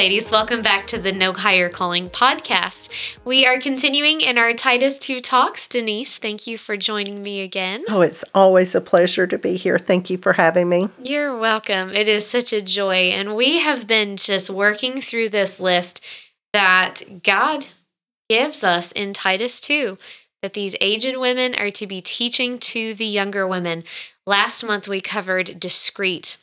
Ladies, welcome back to the No Higher Calling podcast. We are continuing in our Titus 2 talks. Denise, thank you for joining me again. Oh, it's always a pleasure to be here. Thank you for having me. You're welcome. It is such a joy. And we have been just working through this list that God gives us in Titus 2 that these aged women are to be teaching to the younger women. Last month we covered discreet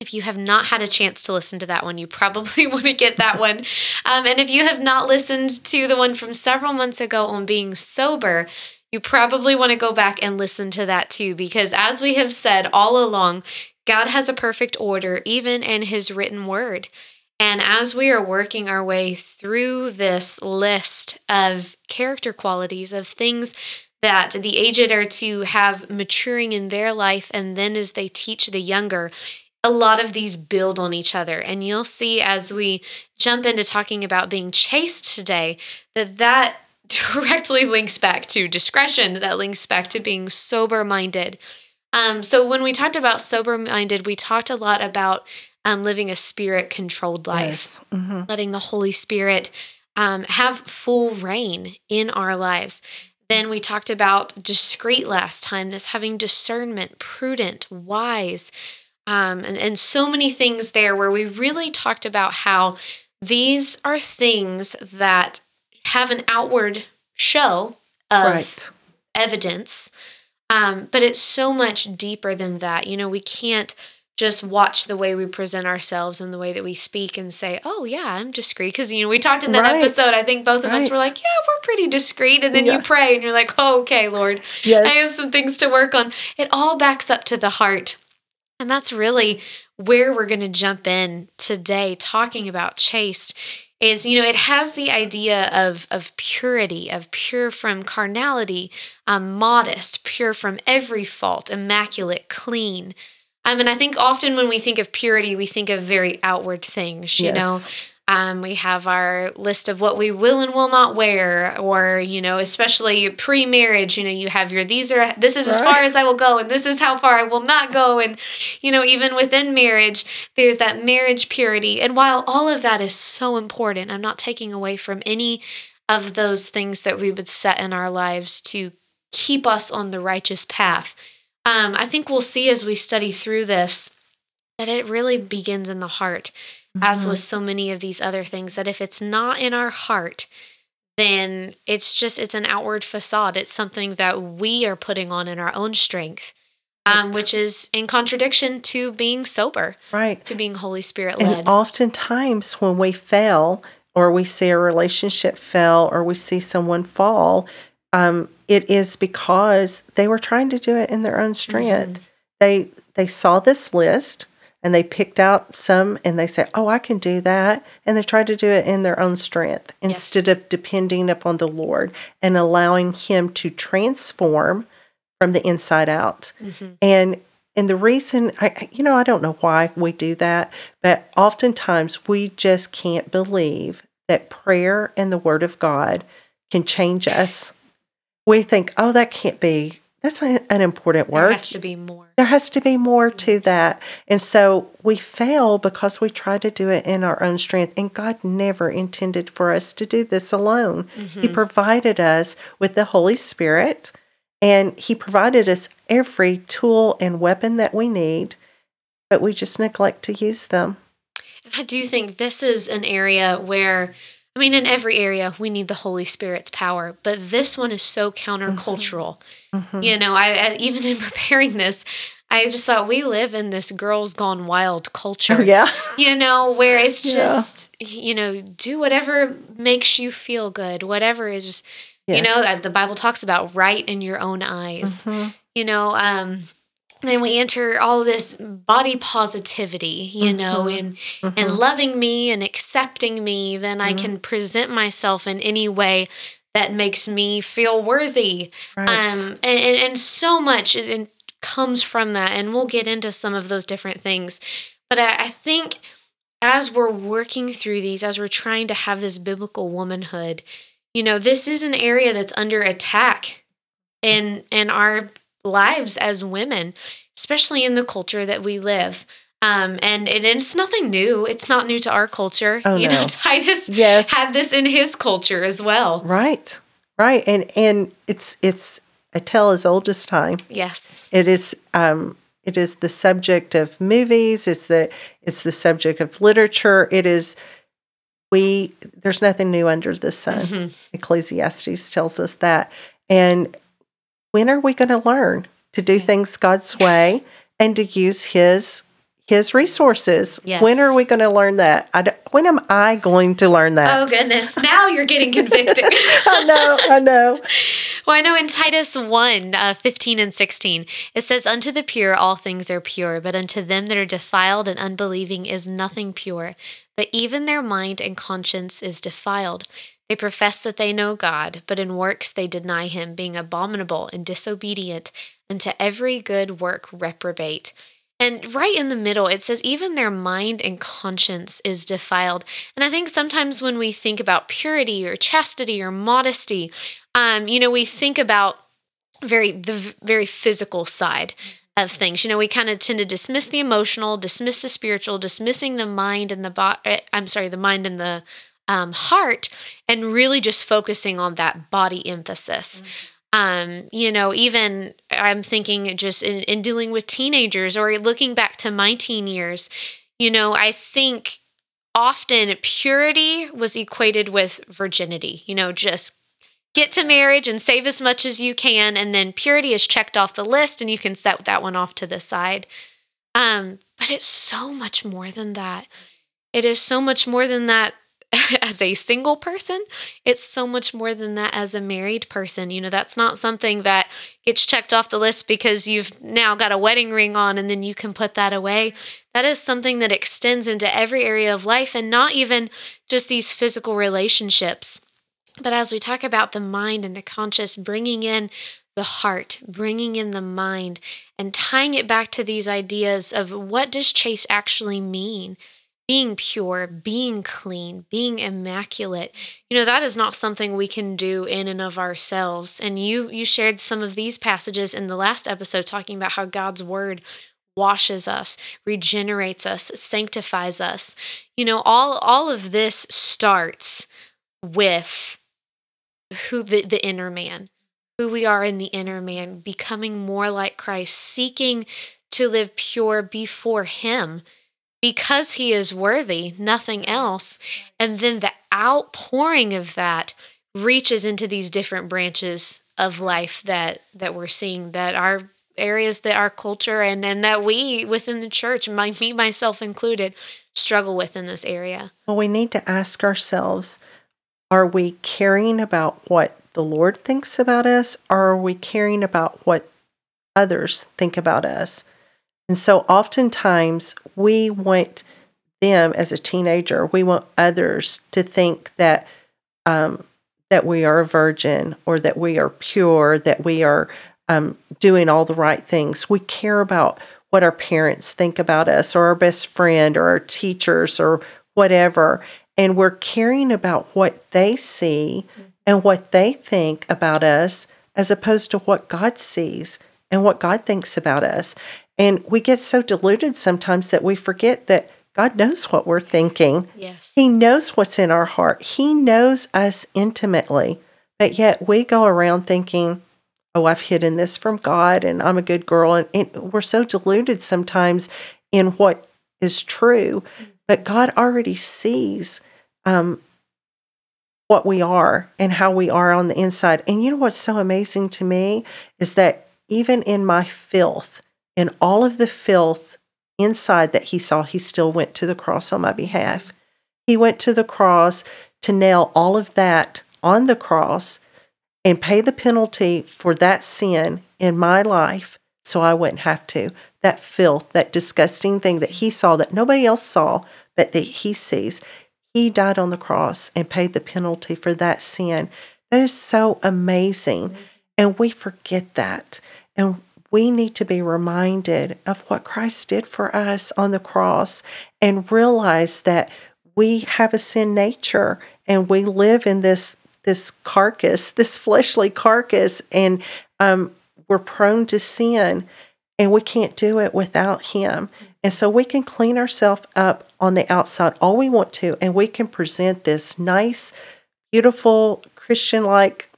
if you have not had a chance to listen to that one, you probably want to get that one. Um, and if you have not listened to the one from several months ago on being sober, you probably want to go back and listen to that too, because as we have said all along, God has a perfect order, even in His written word. And as we are working our way through this list of character qualities, of things that the aged are to have maturing in their life, and then as they teach the younger, a lot of these build on each other. And you'll see as we jump into talking about being chaste today that that directly links back to discretion, that links back to being sober minded. Um, so when we talked about sober minded, we talked a lot about um, living a spirit controlled life, yes. mm-hmm. letting the Holy Spirit um, have full reign in our lives. Then we talked about discreet last time, this having discernment, prudent, wise, um, and, and so many things there where we really talked about how these are things that have an outward show of right. evidence, um, but it's so much deeper than that. You know, we can't just watch the way we present ourselves and the way that we speak and say, "Oh yeah, I'm discreet." Because you know, we talked in that right. episode. I think both of right. us were like, "Yeah, we're pretty discreet," and then yeah. you pray and you're like, "Oh, okay, Lord, yes. I have some things to work on." It all backs up to the heart and that's really where we're going to jump in today talking about chaste is you know it has the idea of of purity of pure from carnality um, modest pure from every fault immaculate clean I mean, I think often when we think of purity, we think of very outward things, you yes. know, um, we have our list of what we will and will not wear, or you know, especially pre-marriage. You know, you have your these are this is right. as far as I will go, and this is how far I will not go, and you know, even within marriage, there's that marriage purity. And while all of that is so important, I'm not taking away from any of those things that we would set in our lives to keep us on the righteous path. Um, I think we'll see as we study through this that it really begins in the heart mm-hmm. as with so many of these other things, that if it's not in our heart, then it's just it's an outward facade. It's something that we are putting on in our own strength. Um, which is in contradiction to being sober, right? To being Holy Spirit led. And oftentimes, when we fail, or we see a relationship fail, or we see someone fall, um, it is because they were trying to do it in their own strength. Mm-hmm. They they saw this list, and they picked out some and they said, Oh, I can do that. And they tried to do it in their own strength instead yes. of depending upon the Lord and allowing Him to transform from the inside out. Mm-hmm. And and the reason I you know, I don't know why we do that, but oftentimes we just can't believe that prayer and the word of God can change us. We think, oh, that can't be that's an important word. There has to be more. There has to be more to that. And so we fail because we try to do it in our own strength. And God never intended for us to do this alone. Mm-hmm. He provided us with the Holy Spirit and He provided us every tool and weapon that we need, but we just neglect to use them. And I do think this is an area where I mean, in every area, we need the Holy Spirit's power, but this one is so countercultural. Mm-hmm. mm-hmm. You know, I, I, even in preparing this, I just thought we live in this girls gone wild culture. Oh, yeah. You know, where it's just, yeah. you know, do whatever makes you feel good, whatever is just, yes. you know, that the Bible talks about right in your own eyes. Mm-hmm. You know, um, then we enter all this body positivity you mm-hmm. know and mm-hmm. and loving me and accepting me then mm-hmm. i can present myself in any way that makes me feel worthy. Right. Um, and, and, and so much it, it comes from that. And we'll get into some of those different things. But I, I think as we're working through these, as we're trying to have this biblical womanhood, you know, this is an area that's under attack in in our lives as women, especially in the culture that we live. Um, and, and it's nothing new. It's not new to our culture. Oh, you no. know, Titus Yes. had this in his culture as well. Right. Right. And and it's it's a tale as old as time. Yes. It is um it is the subject of movies, it's the it's the subject of literature. It is we there's nothing new under the sun. Mhm. Ecclesiastes tells us that. And when are we going to learn to do things God's way and to use his his resources? Yes. When are we going to learn that? When am I going to learn that? Oh goodness! Now you're getting convicted. I know, I know. Well, I know in Titus 1 uh, 15 and 16, it says, Unto the pure all things are pure, but unto them that are defiled and unbelieving is nothing pure. But even their mind and conscience is defiled. They profess that they know God, but in works they deny him, being abominable and disobedient, and to every good work reprobate. And right in the middle, it says, even their mind and conscience is defiled. And I think sometimes when we think about purity or chastity or modesty, um, you know, we think about very the very physical side of things. You know, we kind of tend to dismiss the emotional, dismiss the spiritual, dismissing the mind and the body. I'm sorry, the mind and the um, heart, and really just focusing on that body emphasis. Um, you know, even I'm thinking just in, in dealing with teenagers or looking back to my teen years, you know, I think often purity was equated with virginity, you know, just get to marriage and save as much as you can and then purity is checked off the list and you can set that one off to the side. Um but it's so much more than that. It is so much more than that as a single person it's so much more than that as a married person. You know that's not something that gets checked off the list because you've now got a wedding ring on and then you can put that away. That is something that extends into every area of life and not even just these physical relationships. But as we talk about the mind and the conscious, bringing in the heart, bringing in the mind, and tying it back to these ideas of what does chaste actually mean? Being pure, being clean, being immaculate. You know, that is not something we can do in and of ourselves. And you you shared some of these passages in the last episode talking about how God's word washes us, regenerates us, sanctifies us. You know, all all of this starts with who the, the inner man, who we are in the inner man, becoming more like Christ, seeking to live pure before Him because He is worthy, nothing else. And then the outpouring of that reaches into these different branches of life that that we're seeing that are areas that our culture and and that we within the church my, me myself included struggle with in this area Well, we need to ask ourselves are we caring about what the Lord thinks about us, or are we caring about what others think about us? And so oftentimes we want them as a teenager, we want others to think that um, that we are a virgin or that we are pure, that we are um, doing all the right things. We care about what our parents think about us, or our best friend, or our teachers, or whatever. And we're caring about what they see and what they think about us as opposed to what God sees and what God thinks about us. And we get so deluded sometimes that we forget that God knows what we're thinking. yes He knows what's in our heart. He knows us intimately. But yet we go around thinking, oh, I've hidden this from God and I'm a good girl. And, and we're so deluded sometimes in what is true. But God already sees um, what we are and how we are on the inside. And you know what's so amazing to me is that even in my filth, in all of the filth inside that he saw, he still went to the cross on my behalf. He went to the cross to nail all of that on the cross and pay the penalty for that sin in my life so I wouldn't have to. That filth, that disgusting thing that he saw that nobody else saw, but that he sees. He died on the cross and paid the penalty for that sin. That is so amazing. And we forget that. And we need to be reminded of what Christ did for us on the cross and realize that we have a sin nature and we live in this this carcass, this fleshly carcass, and um, we're prone to sin, and we can't do it without Him. And so we can clean ourselves up on the outside all we want to, and we can present this nice, beautiful, Christian like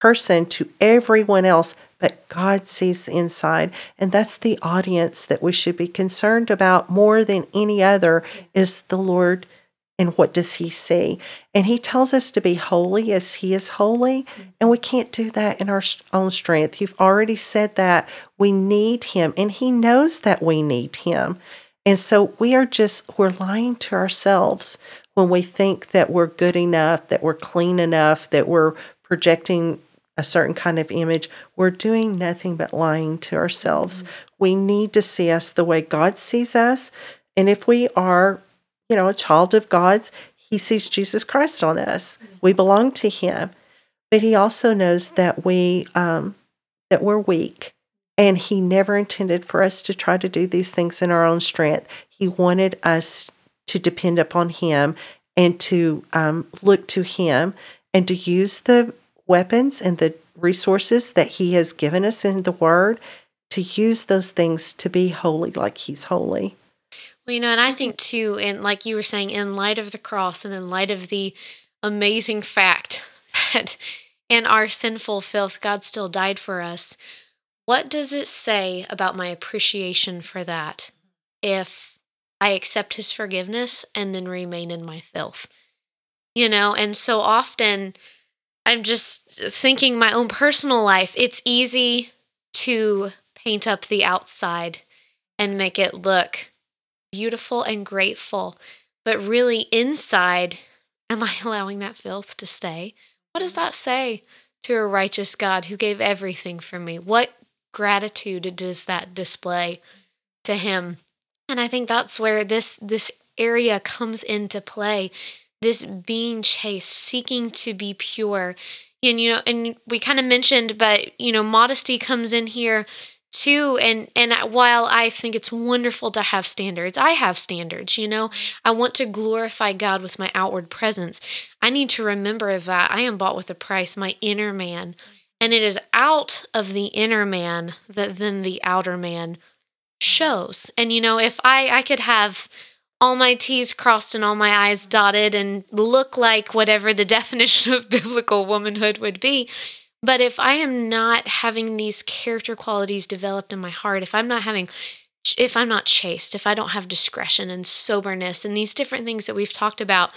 person to everyone else, but God sees the inside. And that's the audience that we should be concerned about more than any other is the Lord and what does he see? And he tells us to be holy as he is holy, and we can't do that in our own strength. You've already said that we need him, and he knows that we need him. And so we are just we're lying to ourselves when we think that we're good enough, that we're clean enough, that we're projecting a certain kind of image, we're doing nothing but lying to ourselves. Mm-hmm. We need to see us the way God sees us. And if we are, you know, a child of God's, He sees Jesus Christ on us. Mm-hmm. We belong to Him. But He also knows that we um, that we're weak. And He never intended for us to try to do these things in our own strength. He wanted us to depend upon Him and to um, look to Him and to use the weapons and the resources that He has given us in the Word to use those things to be holy like He's holy. Well, you know, and I think too, and like you were saying, in light of the cross and in light of the amazing fact that in our sinful filth, God still died for us, what does it say about my appreciation for that if I accept His forgiveness and then remain in my filth? You know, and so often, I'm just thinking my own personal life. It's easy to paint up the outside and make it look beautiful and grateful. But really, inside, am I allowing that filth to stay? What does that say to a righteous God who gave everything for me? What gratitude does that display to Him? And I think that's where this this area comes into play this being chaste, seeking to be pure. And you know, and we kind of mentioned, but you know, modesty comes in here too. And and while i think it's wonderful to have standards i have standards you know? I want to glorify god with my outward presence. I need to remember that i am bought with a price my inner man. And it is out of the inner man that then the outer man shows. And you know if i i could have all my T's crossed and all my I's dotted and look like whatever the definition of biblical womanhood would be. But if I am not having these character qualities developed in my heart, if I'm not having if I'm not chaste, if I don't have discretion and soberness and these different things that we've talked about,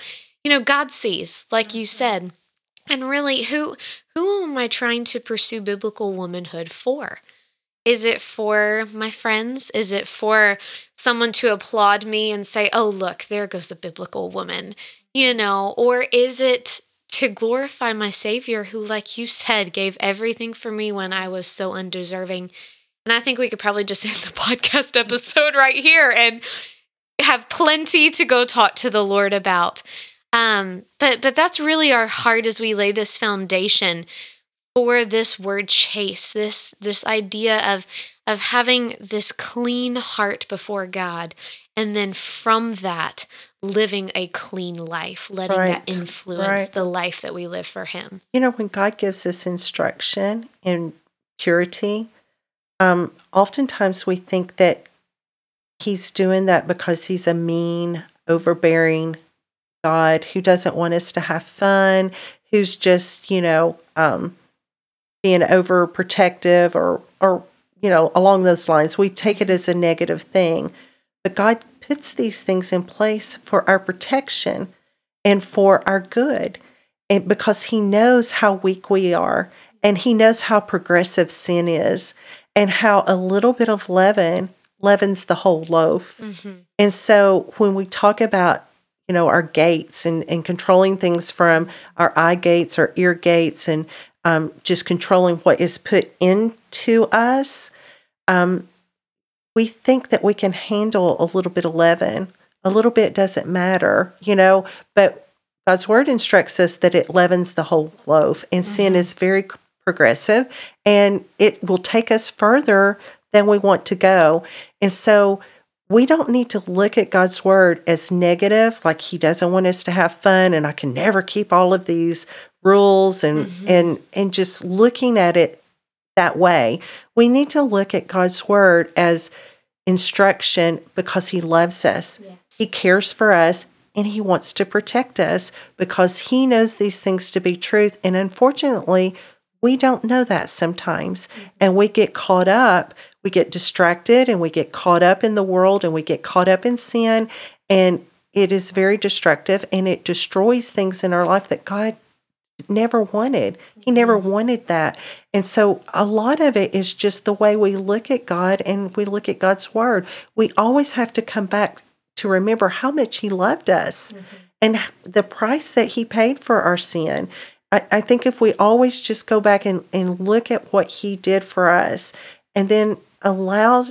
you know, God sees, like you mm-hmm. said. And really, who who am I trying to pursue biblical womanhood for? Is it for my friends? Is it for someone to applaud me and say, oh, look, there goes a biblical woman, you know? Or is it to glorify my Savior who, like you said, gave everything for me when I was so undeserving? And I think we could probably just end the podcast episode right here and have plenty to go talk to the Lord about. Um, but but that's really our heart as we lay this foundation for this word chaste, this this idea of of having this clean heart before God, and then from that living a clean life, letting right. that influence right. the life that we live for Him. You know, when God gives us instruction in purity, um, oftentimes we think that He's doing that because He's a mean, overbearing God who doesn't want us to have fun, who's just, you know, um, being overprotective or or you know along those lines we take it as a negative thing but god puts these things in place for our protection and for our good and because he knows how weak we are and he knows how progressive sin is and how a little bit of leaven leavens the whole loaf mm-hmm. and so when we talk about you know our gates and, and controlling things from our eye gates or ear gates and um, just controlling what is put into us, um, we think that we can handle a little bit of leaven. A little bit doesn't matter, you know, but God's word instructs us that it leavens the whole loaf, and mm-hmm. sin is very progressive and it will take us further than we want to go. And so we don't need to look at God's word as negative, like He doesn't want us to have fun and I can never keep all of these rules and mm-hmm. and and just looking at it that way. We need to look at God's word as instruction because He loves us. Yes. He cares for us and He wants to protect us because He knows these things to be truth. And unfortunately, we don't know that sometimes. Mm-hmm. And we get caught up, we get distracted, and we get caught up in the world and we get caught up in sin. And it is very destructive and it destroys things in our life that God never wanted. He never mm-hmm. wanted that. And so a lot of it is just the way we look at God and we look at God's word. We always have to come back to remember how much He loved us mm-hmm. and the price that He paid for our sin. I, I think if we always just go back and, and look at what He did for us and then allow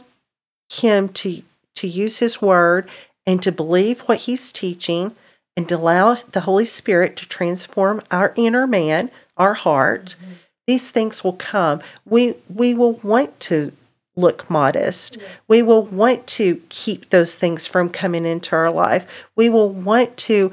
Him to, to use His word and to believe what He's teaching and allow the Holy Spirit to transform our inner man, our heart, mm-hmm. these things will come. We we will want to look modest. Yes. We will want to keep those things from coming into our life. We will want to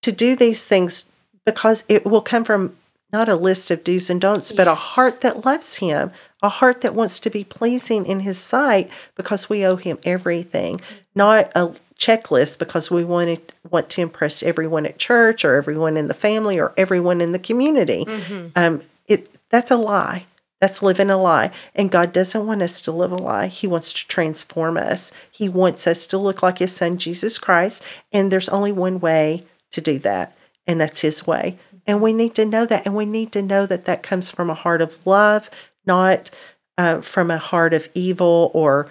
to do these things because it will come from not a list of do's and don'ts, yes. but a heart that loves him, a heart that wants to be pleasing in his sight because we owe him everything, not a checklist because we want to, want to impress everyone at church or everyone in the family or everyone in the community. Mm-hmm. Um, it that's a lie. That's living a lie. And God doesn't want us to live a lie. He wants to transform us. He wants us to look like His Son, Jesus Christ. And there's only one way to do that, and that's His way. And we need to know that. And we need to know that that comes from a heart of love, not uh, from a heart of evil or,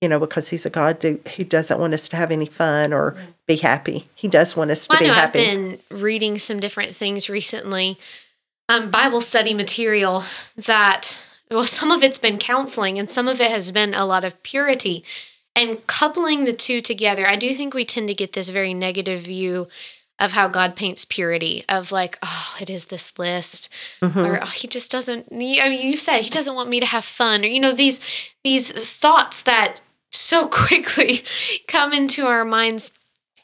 you know, because He's a God who doesn't want us to have any fun or be happy. He does want us to well, be happy. I've been reading some different things recently um, Bible study material that, well, some of it's been counseling and some of it has been a lot of purity. And coupling the two together, I do think we tend to get this very negative view of how God paints purity of like, oh, it is this list, mm-hmm. or oh, he just doesn't. I mean, you said he doesn't want me to have fun, or you know these these thoughts that so quickly come into our minds.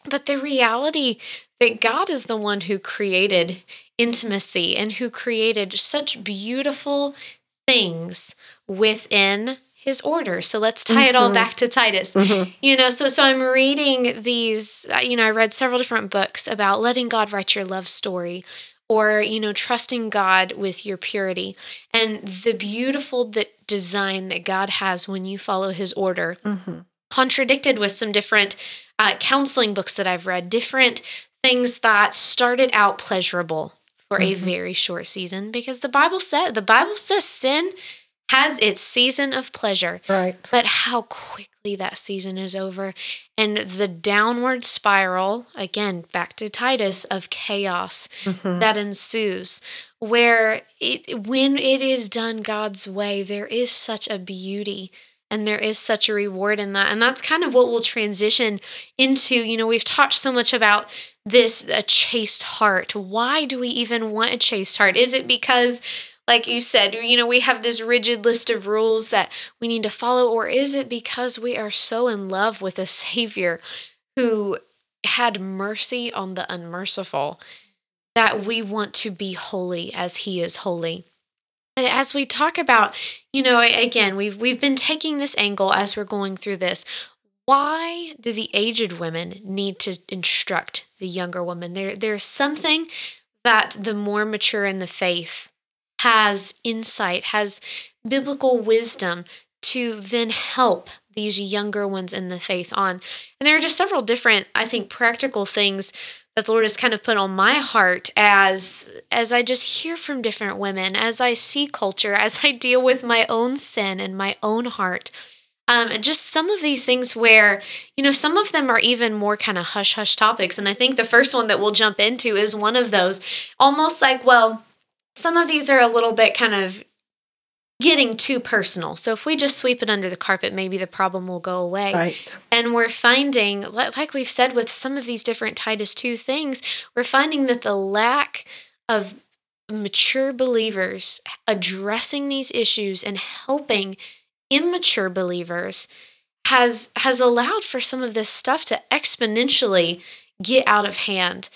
But the reality that God is the one who created intimacy and who created such beautiful things within his order. So let's tie mm-hmm. it all mm-hmm. back to Titus. Mm-hmm. You know, so so I'm reading these uh, you know, I read several different books about letting God write your love story or you know, trusting God with your purity and the beautiful that design that God has when you follow his order. Mm-hmm. Contradicted with some different uh, counseling books that I've read, different things that started out pleasurable for mm-hmm. a very short season because the Bible said the Bible says sin has its season of pleasure. Right. But how quickly that season is over and the downward spiral, again, back to Titus of chaos mm-hmm. that ensues where it when it is done God's way, there is such a beauty and there is such a reward in that and that's kind of what we'll transition into you know we've talked so much about this a chaste heart why do we even want a chaste heart is it because like you said you know we have this rigid list of rules that we need to follow or is it because we are so in love with a savior who had mercy on the unmerciful that we want to be holy as he is holy and as we talk about, you know, again, we've we've been taking this angle as we're going through this. Why do the aged women need to instruct the younger women? There there's something that the more mature in the faith has insight, has biblical wisdom to then help these younger ones in the faith on. And there are just several different, I think, practical things that the Lord has kind of put on my heart as as I just hear from different women, as I see culture, as I deal with my own sin and my own heart. Um, just some of these things where, you know, some of them are even more kind of hush hush topics. And I think the first one that we'll jump into is one of those, almost like, well, some of these are a little bit kind of getting too personal. So if we just sweep it under the carpet, maybe the problem will go away. Right. And we're finding, like we've said with some of these different Titus 2 things, we're finding that the lack of mature believers addressing these issues and helping immature believers has has allowed for some of this stuff to exponentially get out of hand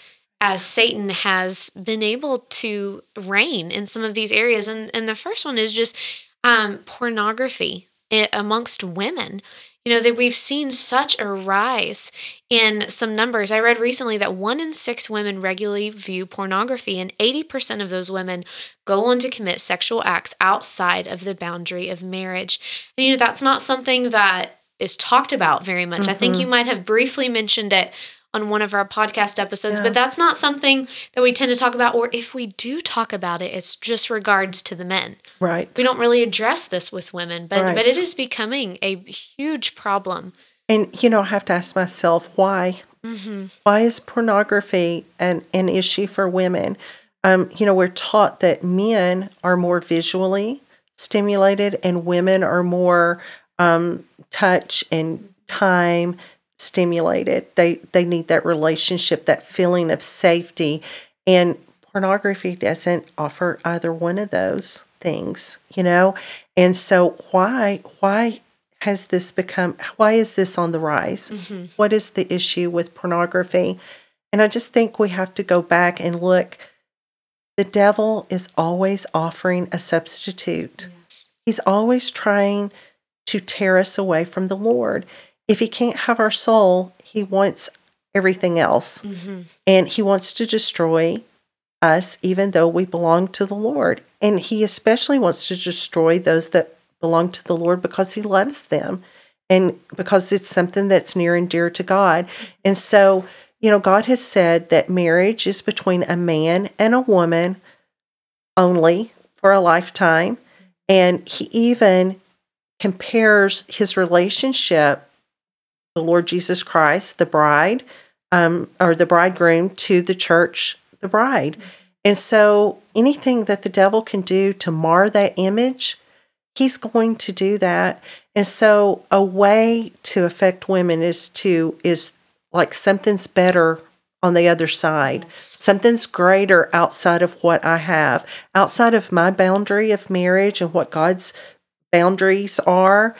as Satan has been able to reign in some of these areas. And, and the first one is just um, pornography amongst women. You know, that we've seen such a rise in some numbers. I read recently that one in six women regularly view pornography, and 80% of those women go on to commit sexual acts outside of the boundary of marriage. And, you know, that's not something that is talked about very much. Mm-hmm. I think you mm-hmm. might have briefly mentioned it on one of our podcast episodes, yeah. but that's not something that we tend to talk about. Or if we do talk about it, it's just regards to the men. Right. We don't really address this with women, but right. but it is becoming a huge problem. And you know, I have to ask myself why. Mm-hmm. Why is pornography an an issue for women? Um, you know, we're taught that men are more visually stimulated and women are more um, touch and time stimulated. They they need that relationship, that feeling of safety. And pornography doesn't offer either one of those things, you know? And so why why has this become why is this on the rise? Mm-hmm. What is the issue with pornography? And I just think we have to go back and look the devil is always offering a substitute. Yes. He's always trying to tear us away from the Lord if he can't have our soul, he wants everything else. Mm-hmm. And he wants to destroy us, even though we belong to the Lord. And he especially wants to destroy those that belong to the Lord because he loves them and because it's something that's near and dear to God. And so, you know, God has said that marriage is between a man and a woman only for a lifetime. And he even compares his relationship the Lord Jesus Christ, the bride, um, or the bridegroom, to the church, the bride. And so anything that the devil can do to mar that image, he's going to do that. And so a way to affect women is to is like something's better on the other side. Yes. Something's greater outside of what I have, outside of my boundary of marriage and what God's boundaries are.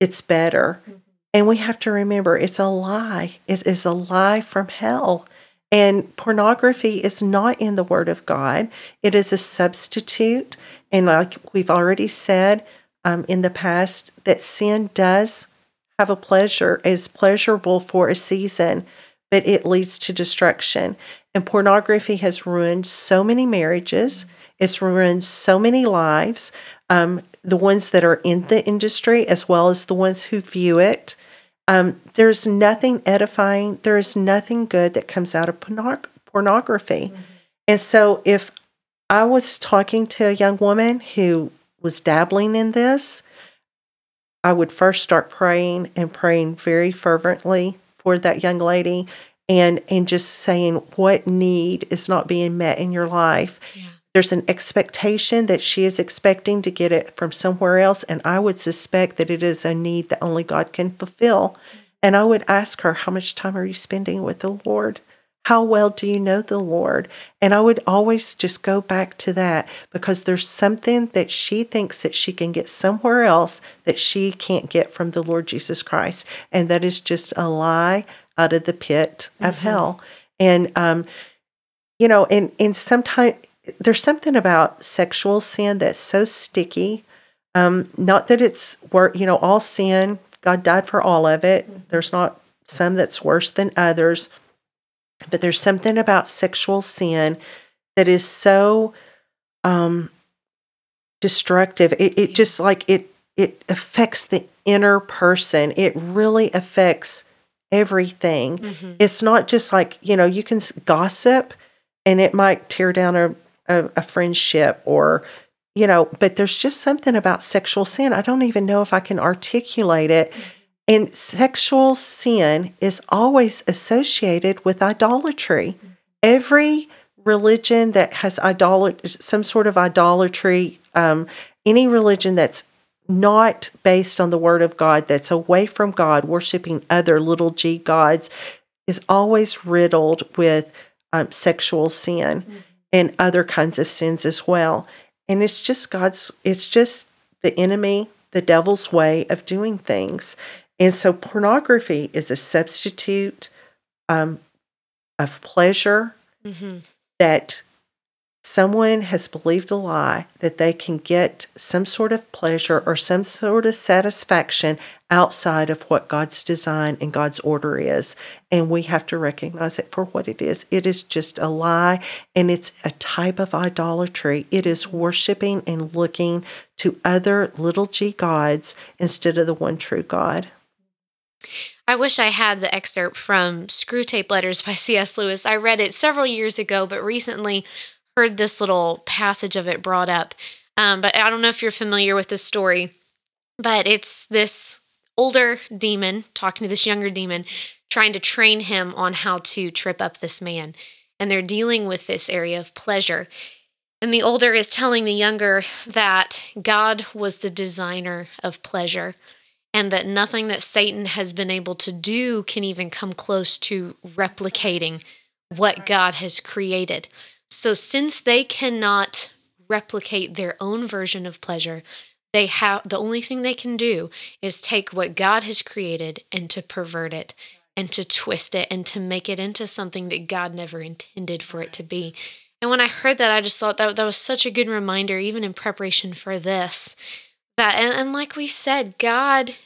It's better. Mm-hmm. And we have to remember it's a lie. It is a lie from hell. And pornography is not in the Word of God, it is a substitute. And like we've already said um, in the past, that sin does have a pleasure, is pleasurable for a season, but it leads to destruction. And pornography has ruined so many marriages, it's ruined so many lives. Um, the ones that are in the industry as well as the ones who view it. Um, there's nothing edifying, there is nothing good that comes out of pornography. Mm-hmm. And so if I was talking to a young woman who was dabbling in this, I would first start praying and praying very fervently for that young lady and and just saying what need is not being met in your life. Yeah. There's an expectation that she is expecting to get it from somewhere else. And I would suspect that it is a need that only God can fulfill. And I would ask her, How much time are you spending with the Lord? How well do you know the Lord? And I would always just go back to that because there's something that she thinks that she can get somewhere else that she can't get from the Lord Jesus Christ. And that is just a lie out of the pit of mm-hmm. hell. And, um, you know, and, and sometimes there's something about sexual sin that's so sticky. Um, not that it's work, you know, all sin, God died for all of it. Mm-hmm. There's not some that's worse than others, but there's something about sexual sin that is so um, destructive. It, it just like it it affects the inner person. It really affects everything. Mm-hmm. It's not just like you know you can gossip, and it might tear down a a, a friendship or you know, but there's just something about sexual sin. I don't even know if I can articulate it. And sexual sin is always associated with idolatry. Every religion that has idolatry, some sort of idolatry um, any religion that's not based on the word of God, that's away from God, worshiping other little g gods, is always riddled with um, sexual sin mm-hmm. And other kinds of sins as well. And it's just God's, it's just the enemy, the devil's way of doing things. And so pornography is a substitute um, of pleasure mm-hmm. that someone has believed a lie that they can get some sort of pleasure or some sort of satisfaction outside of what God's design and God's order is. And we have to recognize it for what it is. It is just a lie and it's a type of idolatry. It is worshiping and looking to other little g gods instead of the one true God. I wish I had the excerpt from Screwtape Letters by C.S. Lewis. I read it several years ago, but recently heard this little passage of it brought up. Um, but I don't know if you're familiar with the story, but it's this older demon talking to this younger demon, trying to train him on how to trip up this man. And they're dealing with this area of pleasure. And the older is telling the younger that God was the designer of pleasure and that nothing that Satan has been able to do can even come close to replicating what God has created. So, since they cannot replicate their own version of pleasure, they have the only thing they can do is take what God has created and to pervert it and to twist it and to make it into something that God never intended for it to be. And when I heard that, I just thought that that was such a good reminder, even in preparation for this. That and, and like we said, God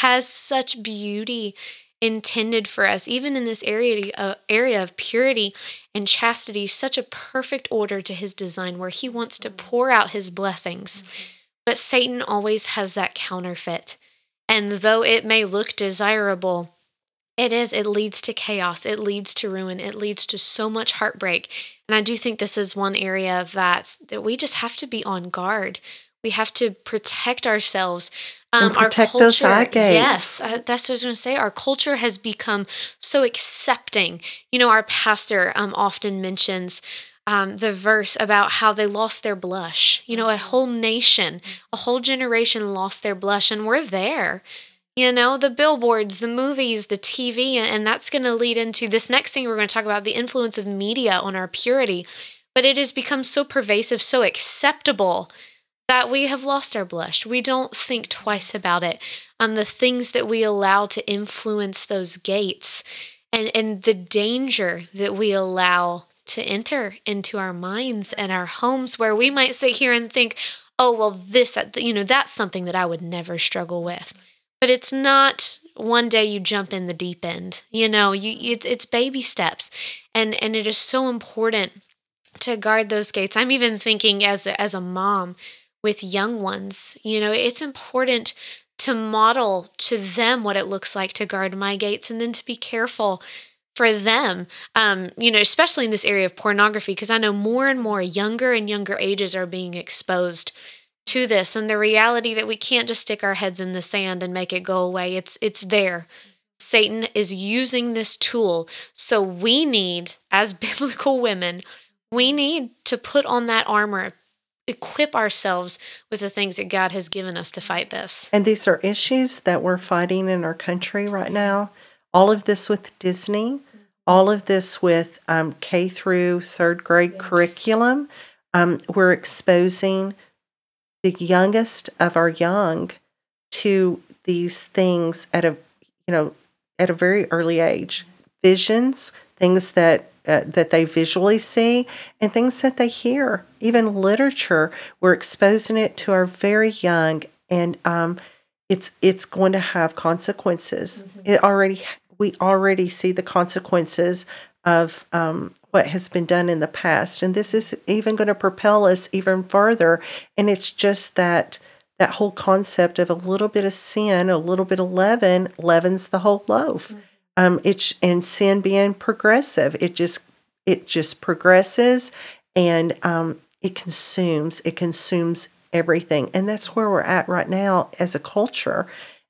has such beauty intended for us, even in this area, uh, area of purity and chastity, such a perfect order to his design where he wants to pour out his blessings. But Satan always has that counterfeit. And though it may look desirable, it is, it leads to chaos, it leads to ruin, it leads to so much heartbreak. And I do think this is one area that that we just have to be on guard. We have to protect ourselves um, our culture, yes, uh, that's what I was going to say. Our culture has become so accepting. You know, our pastor um, often mentions um, the verse about how they lost their blush. You know, a whole nation, a whole generation lost their blush, and we're there. You know, the billboards, the movies, the TV, and that's going to lead into this next thing we're going to talk about the influence of media on our purity. But it has become so pervasive, so acceptable that we have lost our blush. We don't think twice about it. Um, the things that we allow to influence those gates and, and the danger that we allow to enter into our minds and our homes where we might sit here and think, oh, well, this, you know, that's something that I would never struggle with. But it's not one day you jump in the deep end. You know, you it's, it's baby steps. And and it is so important to guard those gates. I'm even thinking as as a mom, with young ones. You know, it's important to model to them what it looks like to guard my gates and then to be careful for them, um, you know, especially in this area of pornography, because I know more and more younger and younger ages are being exposed to this and the reality that we can't just stick our heads in the sand and make it go away. It's it's there. Satan is using this tool. So we need, as biblical women, we need to put on that armor, equip ourselves with the things that God has given us to fight this. And these are issues that we're fighting in our country right now. All of this with Disney, all of this with um, K through third grade yes. curriculum. Um, we're exposing the youngest of our young to these things at a you know at a very early age visions things that uh, that they visually see and things that they hear. Even literature, we're exposing it to our very young, and um, it's it's going to have consequences. Mm-hmm. It already we already see the consequences of um, what has been done in the past, and this is even going to propel us even further. And it's just that that whole concept of a little bit of sin, a little bit of leaven, leavens the whole loaf. Mm-hmm um, it's and sin being progressive. It just it just progresses and um, it consumes. It consumes everything, and that's where we're at right now as a culture.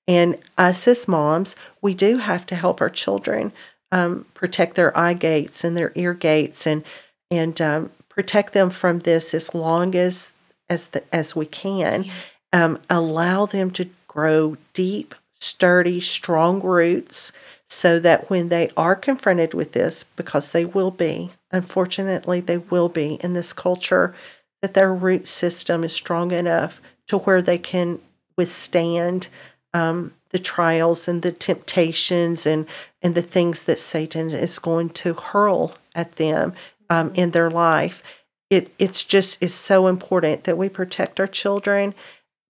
And us as moms, we do have to help our children um, protect their eye gates and their ear gates, and and um, protect them from this as long as as the as we can. Yeah. Um, allow them to grow deep, sturdy, strong roots, so that when they are confronted with this, because they will be, unfortunately, they will be in this culture, that their root system is strong enough to where they can withstand um, the trials and the temptations and and the things that Satan is going to hurl at them um, in their life. It it's just is so important that we protect our children,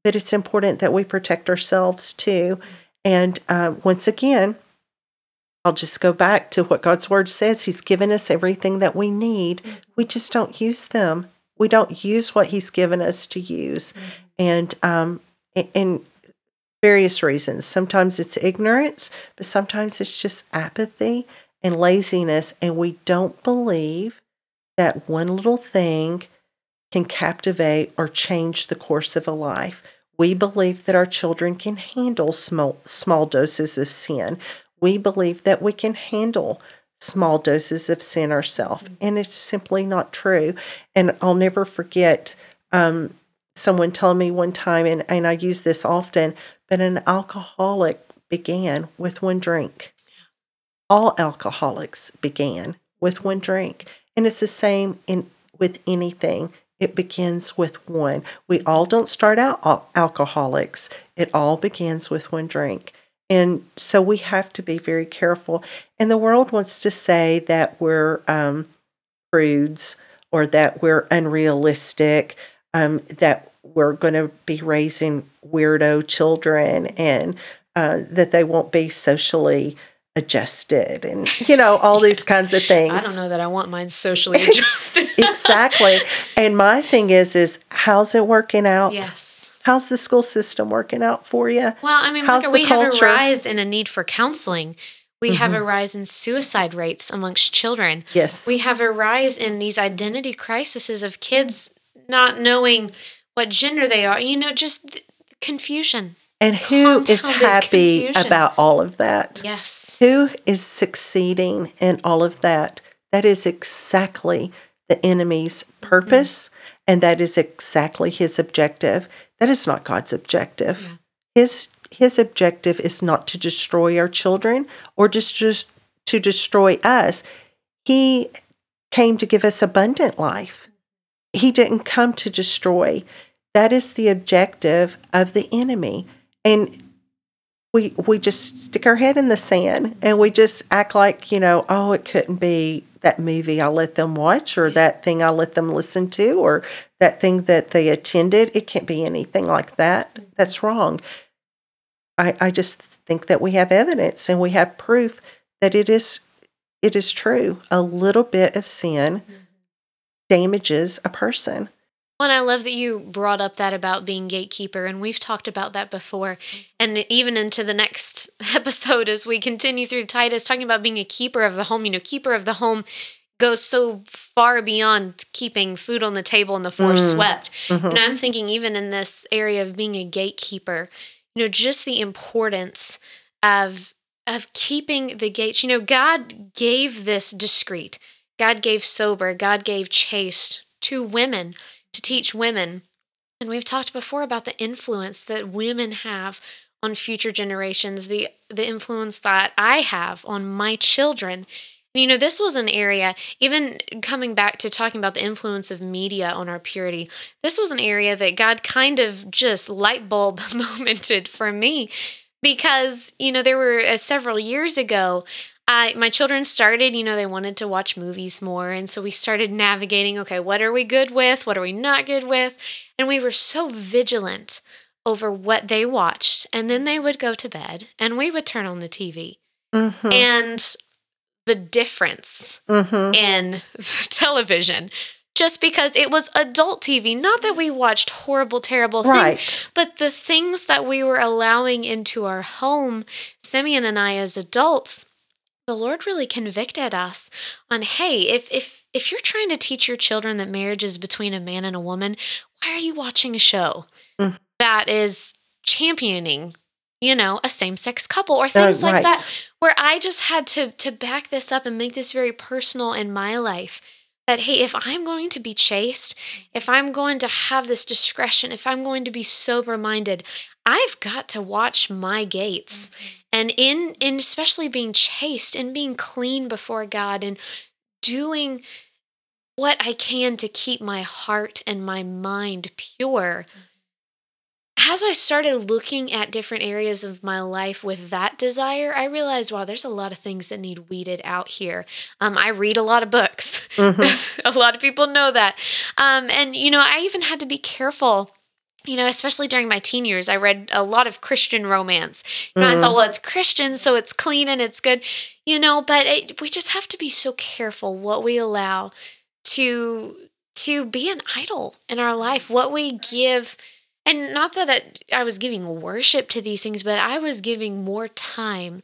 but it's important that we protect ourselves too. And uh, once again, I'll just go back to what God's word says. He's given us everything that we need. We just don't use them. We don't use what He's given us to use, and um, and various reasons. Sometimes it's ignorance, but sometimes it's just apathy and laziness, and we don't believe that one little thing can captivate or change the course of a life. We believe that our children can handle small small doses of sin. We believe that we can handle small doses of sin ourselves, and it's simply not true. And I'll never forget um, someone telling me one time, and, and I use this often, but an alcoholic began with one drink. All alcoholics began with one drink. And it's the same in with anything. It begins with one. We all don't start out al- alcoholics. It all begins with one drink. And so we have to be very careful. And the world wants to say that we're um, prudes or that we're unrealistic, um, that we're going to be raising weirdo children and uh, that they won't be socially adjusted and, you know, all these kinds of things. I don't know that I want mine socially adjusted. exactly. And my thing is, is how's it working out? yes. How's the school system working out for you? Well, I mean, How's look, we have a rise in a need for counseling. We have Mm-hmm. a rise in suicide rates amongst children. Yes. We have a rise in these identity crises of kids not knowing what gender they are. You know, just confusion. and who is happy confusion. about all of that? Yes. Who is succeeding in all of that? That is exactly the enemy's purpose, and that is exactly his objective. That is not God's objective. Yeah. His his objective is not to destroy our children or just just to destroy us. He came to give us abundant life. He didn't come to destroy. That is the objective of the enemy. And we we just stick our head in the sand and we just act like, you know, oh, it couldn't be that movie I let them watch or that thing I let them listen to or that thing that they attended. It can't be anything like that. That's wrong. I, I just think that we have evidence and we have proof that it is it is true. A little bit of sin mm-hmm. damages a person. Well, and I love that you brought up that about being gatekeeper, and we've talked about that before. Mm-hmm. And even into the next episode, as we continue through Titus, talking about being a keeper of the home. You know, keeper of the home goes so far beyond keeping food on the table and the floor Mm. swept. Mhm. And I'm thinking, even in this area of being a gatekeeper, you know, just the importance of of keeping the gates. You know, God gave this discreet. God gave sober. God gave chaste to women to teach women. And we've talked before about the influence that women have on future generations, the the influence that I have on my children. You know, this was an area, even coming back to talking about the influence of media on our purity, this was an area that God kind of just light bulb momented for me because, you know, there were uh, several years ago, I, my children started, you know, they wanted to watch movies more. And so we started navigating okay, what are we good with? What are we not good with? And we were so vigilant over what they watched. And then they would go to bed and we would turn on the TV. Mhm. And the difference Mhm. in television just because it was adult TV. Not that we watched horrible, terrible things, Right. but the things that we were allowing into our home, Simeon and I as adults, the Lord really convicted us on hey, if if if you're trying to teach your children that marriage is between a man and a woman, why are you watching a show Mm. that is championing, you know, a same-sex couple or uh, things like right. that? Where I just had to to back this up and make this very personal in my life that hey, if I'm going to be chaste, if I'm going to have this discretion, if I'm going to be sober minded, I've got to watch my gates. Mm-hmm. And in in especially being chaste and being clean before God and doing what I can to keep my heart and my mind pure mm-hmm. As I started looking at different areas of my life with that desire, I realized, wow, there's a lot of things that need weeded out here. Um, I read a lot of books. Mm-hmm. a lot of people know that. Um, and, you know, I even had to be careful. You know, especially during my teen years, I read a lot of Christian romance. You know, mm-hmm. I thought, mm-hmm. well, it's Christian, so it's clean and it's good. You know, but it, we just have to be so careful what we allow to to be an idol in our life. What we give and not that it, I was giving worship to these things, but I was giving more time,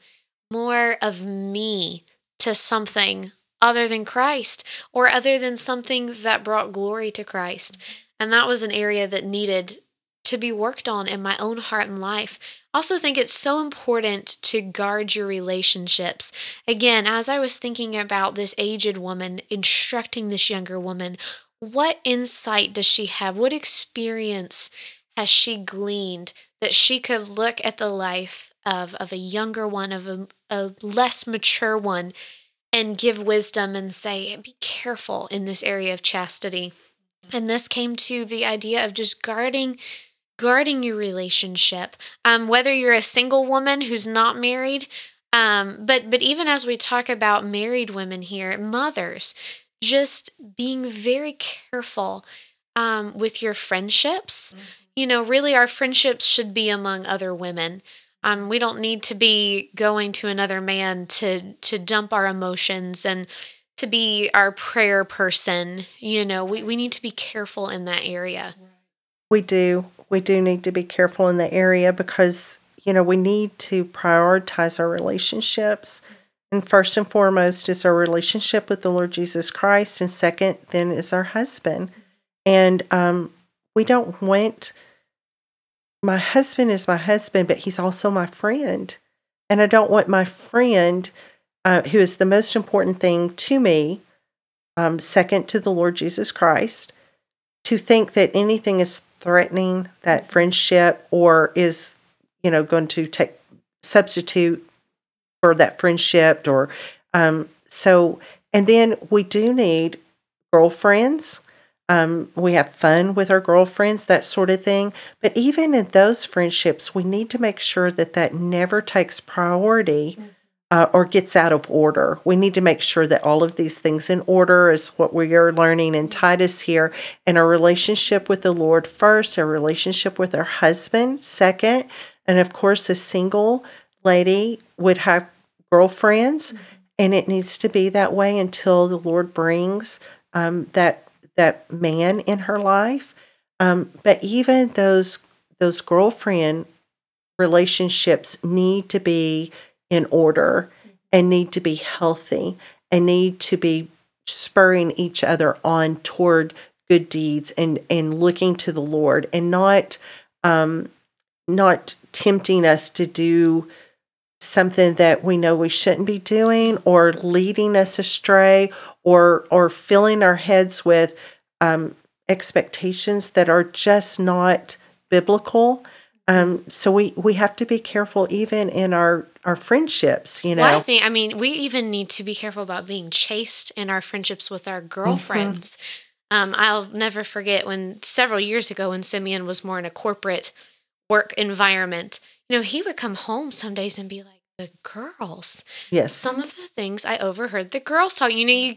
more of me to something other than Christ or other than something that brought glory to Christ. And that was an area that needed to be worked on in my own heart and life. I also think it's so important to guard your relationships. Again, as I was thinking about this aged woman instructing this younger woman, what insight does she have? What experience has she gleaned that she could look at the life of, of a younger one, of a, a less mature one, and give wisdom and say, be careful in this area of chastity. And this came to the idea of just guarding guarding your relationship. Um, whether you're a single woman who's not married, um, but but even as we talk about married women here, mothers, just being very careful um, with your friendships. You know, really our friendships should be among other women. Um, we don't need to be going to another man to to dump our emotions and to be our prayer person. You know, we, we need to be careful in that area. We do. We do need to be careful in the area because, you know, we need to prioritize our relationships. And first and foremost is our relationship with the Lord Jesus Christ. And second, then is our husband. And um, we don't want my husband is my husband, but he's also my friend. And I don't want my friend, uh, who is the most important thing to me, um, second to the Lord Jesus Christ, to think that anything is threatening that friendship or is, you know, going to take substitute for that friendship or um, so. And then we do need girlfriends um, we have fun with our girlfriends, that sort of thing. But even in those friendships, we need to make sure that that never takes priority mm. uh, or gets out of order. We need to make sure that all of these things in order is what we are learning in Titus here, and our relationship with the Lord first, our relationship with our husband second, and of course, a single lady would have girlfriends, mm-hmm. and it needs to be that way until the Lord brings um, that that man in her life. Um, but even those those girlfriend relationships need to be in order and need to be healthy and need to be spurring each other on toward good deeds and and looking to the Lord and not um, not tempting us to do something that we know we shouldn't be doing or leading us astray or or filling our heads with um, expectations that are just not biblical. Um, so we we have to be careful even in our our friendships. You know, well, I think I mean we even need to be careful about being chaste in our friendships with our girlfriends. Mm-hmm. Um, I'll never forget when several years ago when Simeon was more in a corporate work environment. You know, he would come home some days and be like, "The girls." Yes. Some of the things I overheard the girls talk. You know, you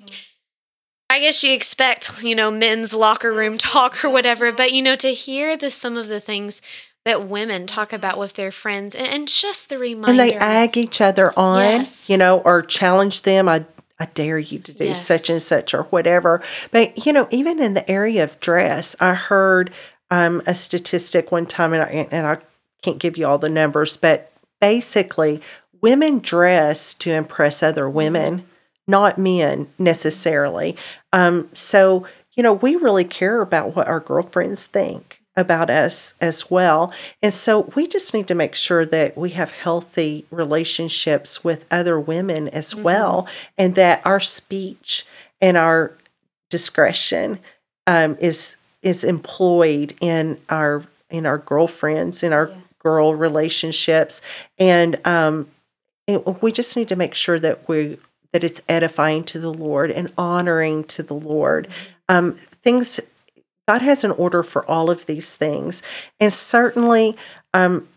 I guess you expect, you know, men's locker room talk or whatever, but you know, to hear the some of the things that women talk about with their friends and, and just the reminder. And they ag each other on, yes. you know, or challenge them. I I dare you to do yes. such and such or whatever. But you know, even in the area of dress, I heard um, a statistic one time, and I, and I can't give you all the numbers, but basically, women dress to impress other women not men necessarily. Um, so, you know, we really care about what our girlfriends think about us as well. And so we just need to make sure that we have healthy relationships with other women as mm-hmm. well, and that our speech and our discretion um, is is employed in our in our girlfriends in our Yes. Girl relationships. And um it- we just need to make sure that we that it's edifying to the lord and honoring to the lord. Um things god has an order for all of these things. And certainly um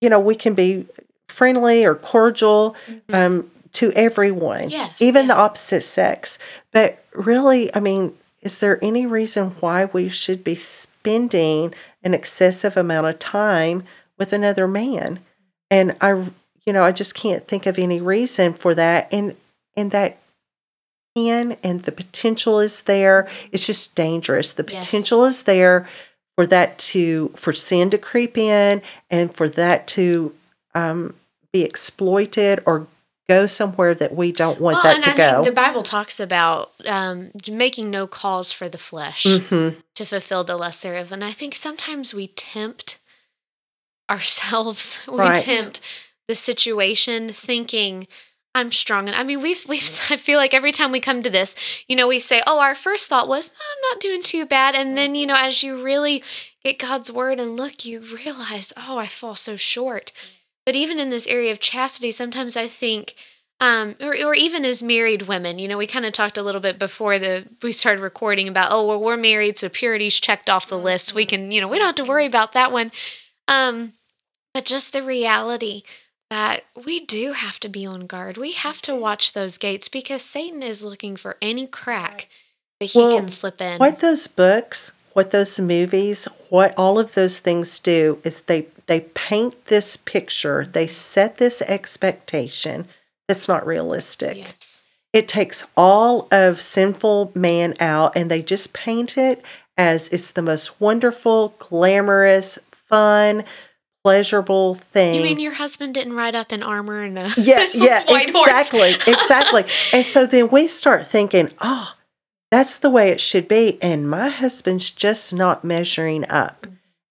you know we can be friendly or cordial um to everyone Yes, even the opposite sex. But really i mean is there any reason why we should be spending an excessive amount of time with another man. And i you know i just can't think of any reason for that. And and that can and the potential is there. It's just dangerous. The Yes. potential is there for that to for sin to creep in and for that to um, be exploited or go somewhere that we don't want Well, that and to I go. think the Bible talks about um, making no calls for the flesh Mhm. to fulfill the lust thereof, and I think sometimes we tempt ourselves. We Right. tempt the situation, thinking. I'm strong, and I mean, we've we've. I feel like every time we come to this, you know, we say, "Oh, our first thought was, I'm not doing too bad," and then, you know, as you really get God's word and look, you realize, "Oh, I fall so short." But even in this area of chastity, sometimes I think, um, or, or even as married women, you know, we kind of talked a little bit before the we started recording about, oh, well, we're married, so purity's checked off the list. We can, you know, we don't have to worry about that one. Um, but just the reality that we do have to be on guard. We have to mm-hmm. watch those gates because Satan is looking for any crack that he Well, can slip in. what those books what those movies what all of those things do is they they paint this picture mm-hmm. they set this expectation that's not realistic Yes. it takes all of sinful man out and they just paint it as it's the most wonderful glamorous fun pleasurable thing. You mean your husband didn't ride up in armor and a yeah yeah exactly exactly. And so then we start thinking oh that's the way it should be and my husband's just not measuring up.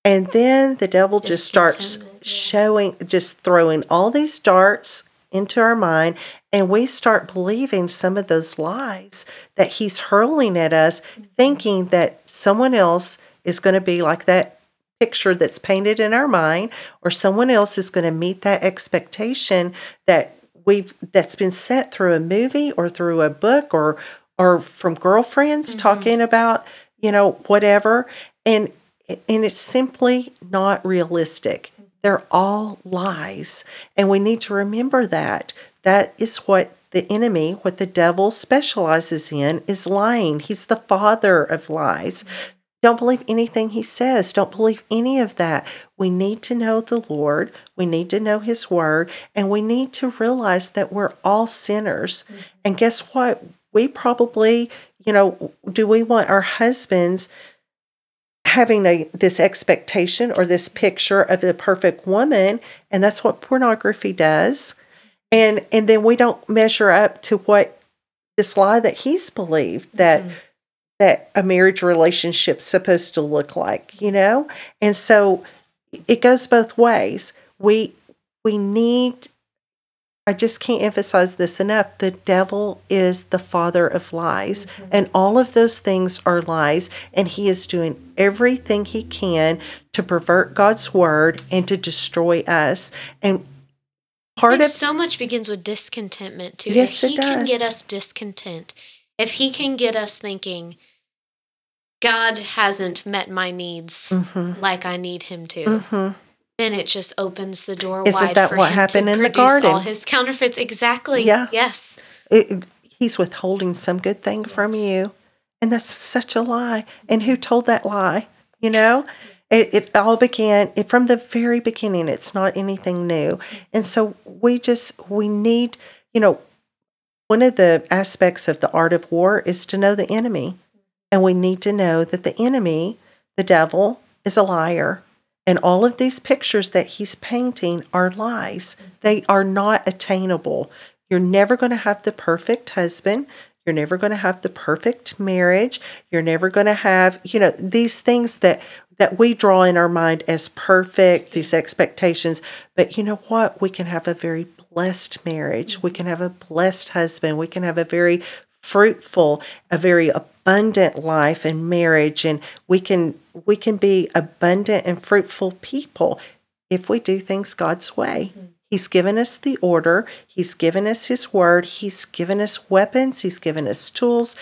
And then the devil just starts showing just throwing all these darts into our mind and we start believing some of those lies that he's hurling at us mm-hmm. thinking that someone else is going to be like that picture that's painted in our mind or someone else is going to meet that expectation that we've that's been set through a movie or through a book or or from girlfriends Mhm. talking about you know whatever. And and it's simply not realistic. They're all lies. And we need to remember that. That is what the enemy what the devil specializes in is lying. He's the father of lies don't believe anything he says. Don't believe any of that. We need to know the Lord. We need to know his word. And we need to realize that we're all sinners. And guess what? We probably, you know, do we want our husbands having a, this expectation or this picture of the perfect woman? And that's what pornography does. And and then we don't measure up to what this lie that he's believed that Mhm. That a marriage relationship's supposed to look like, you know? And so it goes both ways. We we need I just can't emphasize this enough. The devil is the father of lies, mm-hmm. and all of those things are lies, and he is doing everything he can to pervert God's word and to destroy us. And part of so much begins with discontentment too. Yes, if it he can get us discontent, if he can get us thinking, God hasn't met my needs Mhm, like I need him to, mhm. then it just opens the door Isn't wide that for what him happened to in the produce all his counterfeits. Exactly. Yeah. Yes. it, he's withholding some good thing from you and that's such a lie and who told that lie you know it, it all began it, from the very beginning it's not anything new and so we just we need you know one of the aspects of the art of war is to know the enemy and we need to know that the enemy the devil is a liar and all of these pictures that he's painting are lies they are not attainable you're never going to have the perfect husband. You're never going to have the perfect marriage. You're never going to have, you know, these things that that we draw in our mind as perfect, these expectations. But you know what? We can have a very blessed marriage. We can have a blessed husband. We can have a very fruitful, a very abundant life and marriage and we can we can be abundant and fruitful people if we do things God's way. He's given us the order, he's given us his word, he's given us weapons, he's given us tools,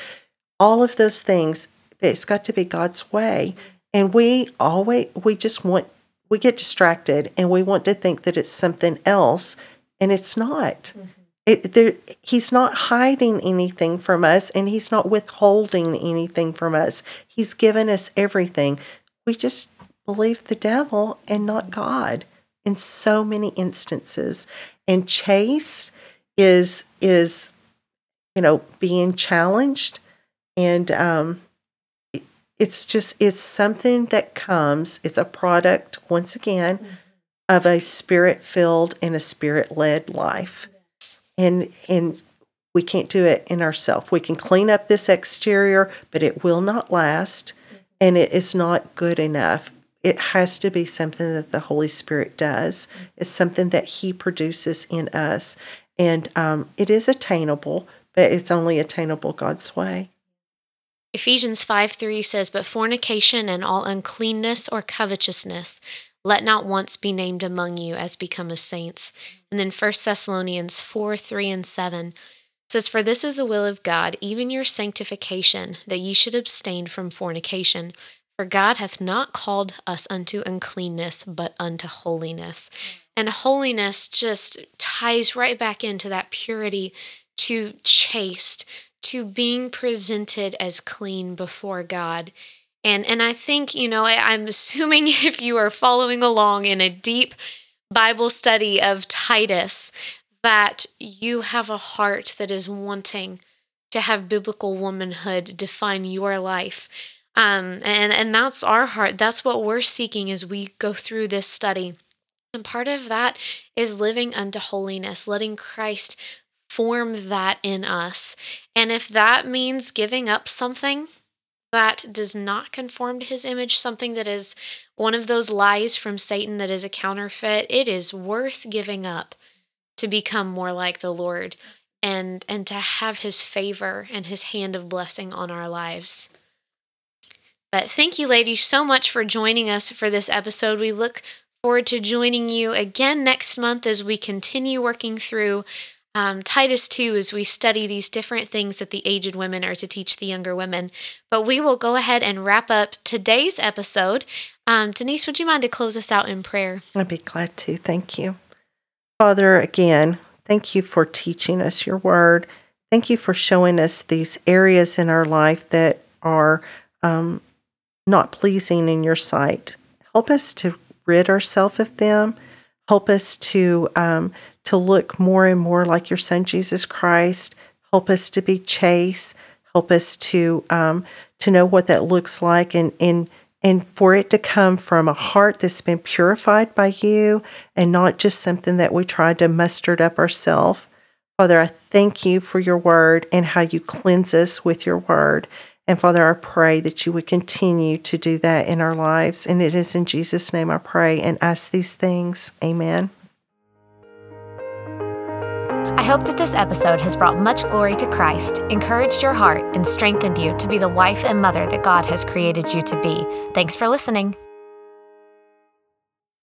all of those things. It's got to be God's way. And we always we just want we get distracted and we want to think that it's something else and it's not. Mm-hmm. It, there, he's not hiding anything from us and he's not withholding anything from us. He's given us everything. We just believe the devil and not God in so many instances. And chaste is is you know being challenged and um it's just it's something that comes it's a product once again mm-hmm. Of a spirit filled and a spirit led life and and we can't do it in ourselves. We can clean up this exterior, but it will not last and it is not good enough. It has to be something that the Holy Spirit does. It's something that He produces in us. And um, it is attainable, but it's only attainable God's way. Ephesians 5 3 says, But fornication and all uncleanness or covetousness, let not once be named among you as become becometh saints. And then 1 Thessalonians 4 3 and 7 says, For this is the will of God, even your sanctification, that ye should abstain from fornication. For God hath not called us unto uncleanness, but unto holiness. And holiness just ties right back into that purity, to chaste, to being presented as clean before God. And and I think, you know, I, I'm assuming if you are following along in a deep Bible study of Titus, that you have a heart that is wanting to have biblical womanhood define your life. Um, and, and that's our heart. That's what we're seeking as we go through this study. And part of that is living unto holiness, letting Christ form that in us. And if that means giving up something, that does not conform to his image, something that is one of those lies from Satan that is a counterfeit, it is worth giving up to become more like the Lord and and to have his favor and his hand of blessing on our lives. But thank you ladies so much for joining us for this episode. We look forward to joining you again next month as we continue working through um, Titus 2 as we study these different things that the aged women are to teach the younger women. But we will go ahead and wrap up today's episode. Um, Denise, would you mind to close us out in prayer? I'd be glad to. Thank you. Father, again, thank you for teaching us your word. Thank you for showing us these areas in our life that are um, not pleasing in your sight. Help us to rid ourselves of them. Help us to um, to look more and more like your son Jesus Christ. Help us to be chaste. Help us to um, to know what that looks like, and and and for it to come from a heart that's been purified by you, and not just something that we tried to muster up ourselves. Father, I thank you for your word and how you cleanse us with your word. And Father, I pray that you would continue to do that in our lives. And it is in Jesus' name I pray and ask these things. Amen. I hope that this episode has brought much glory to Christ, encouraged your heart, and strengthened you to be the wife and mother that God has created you to be. Thanks for listening.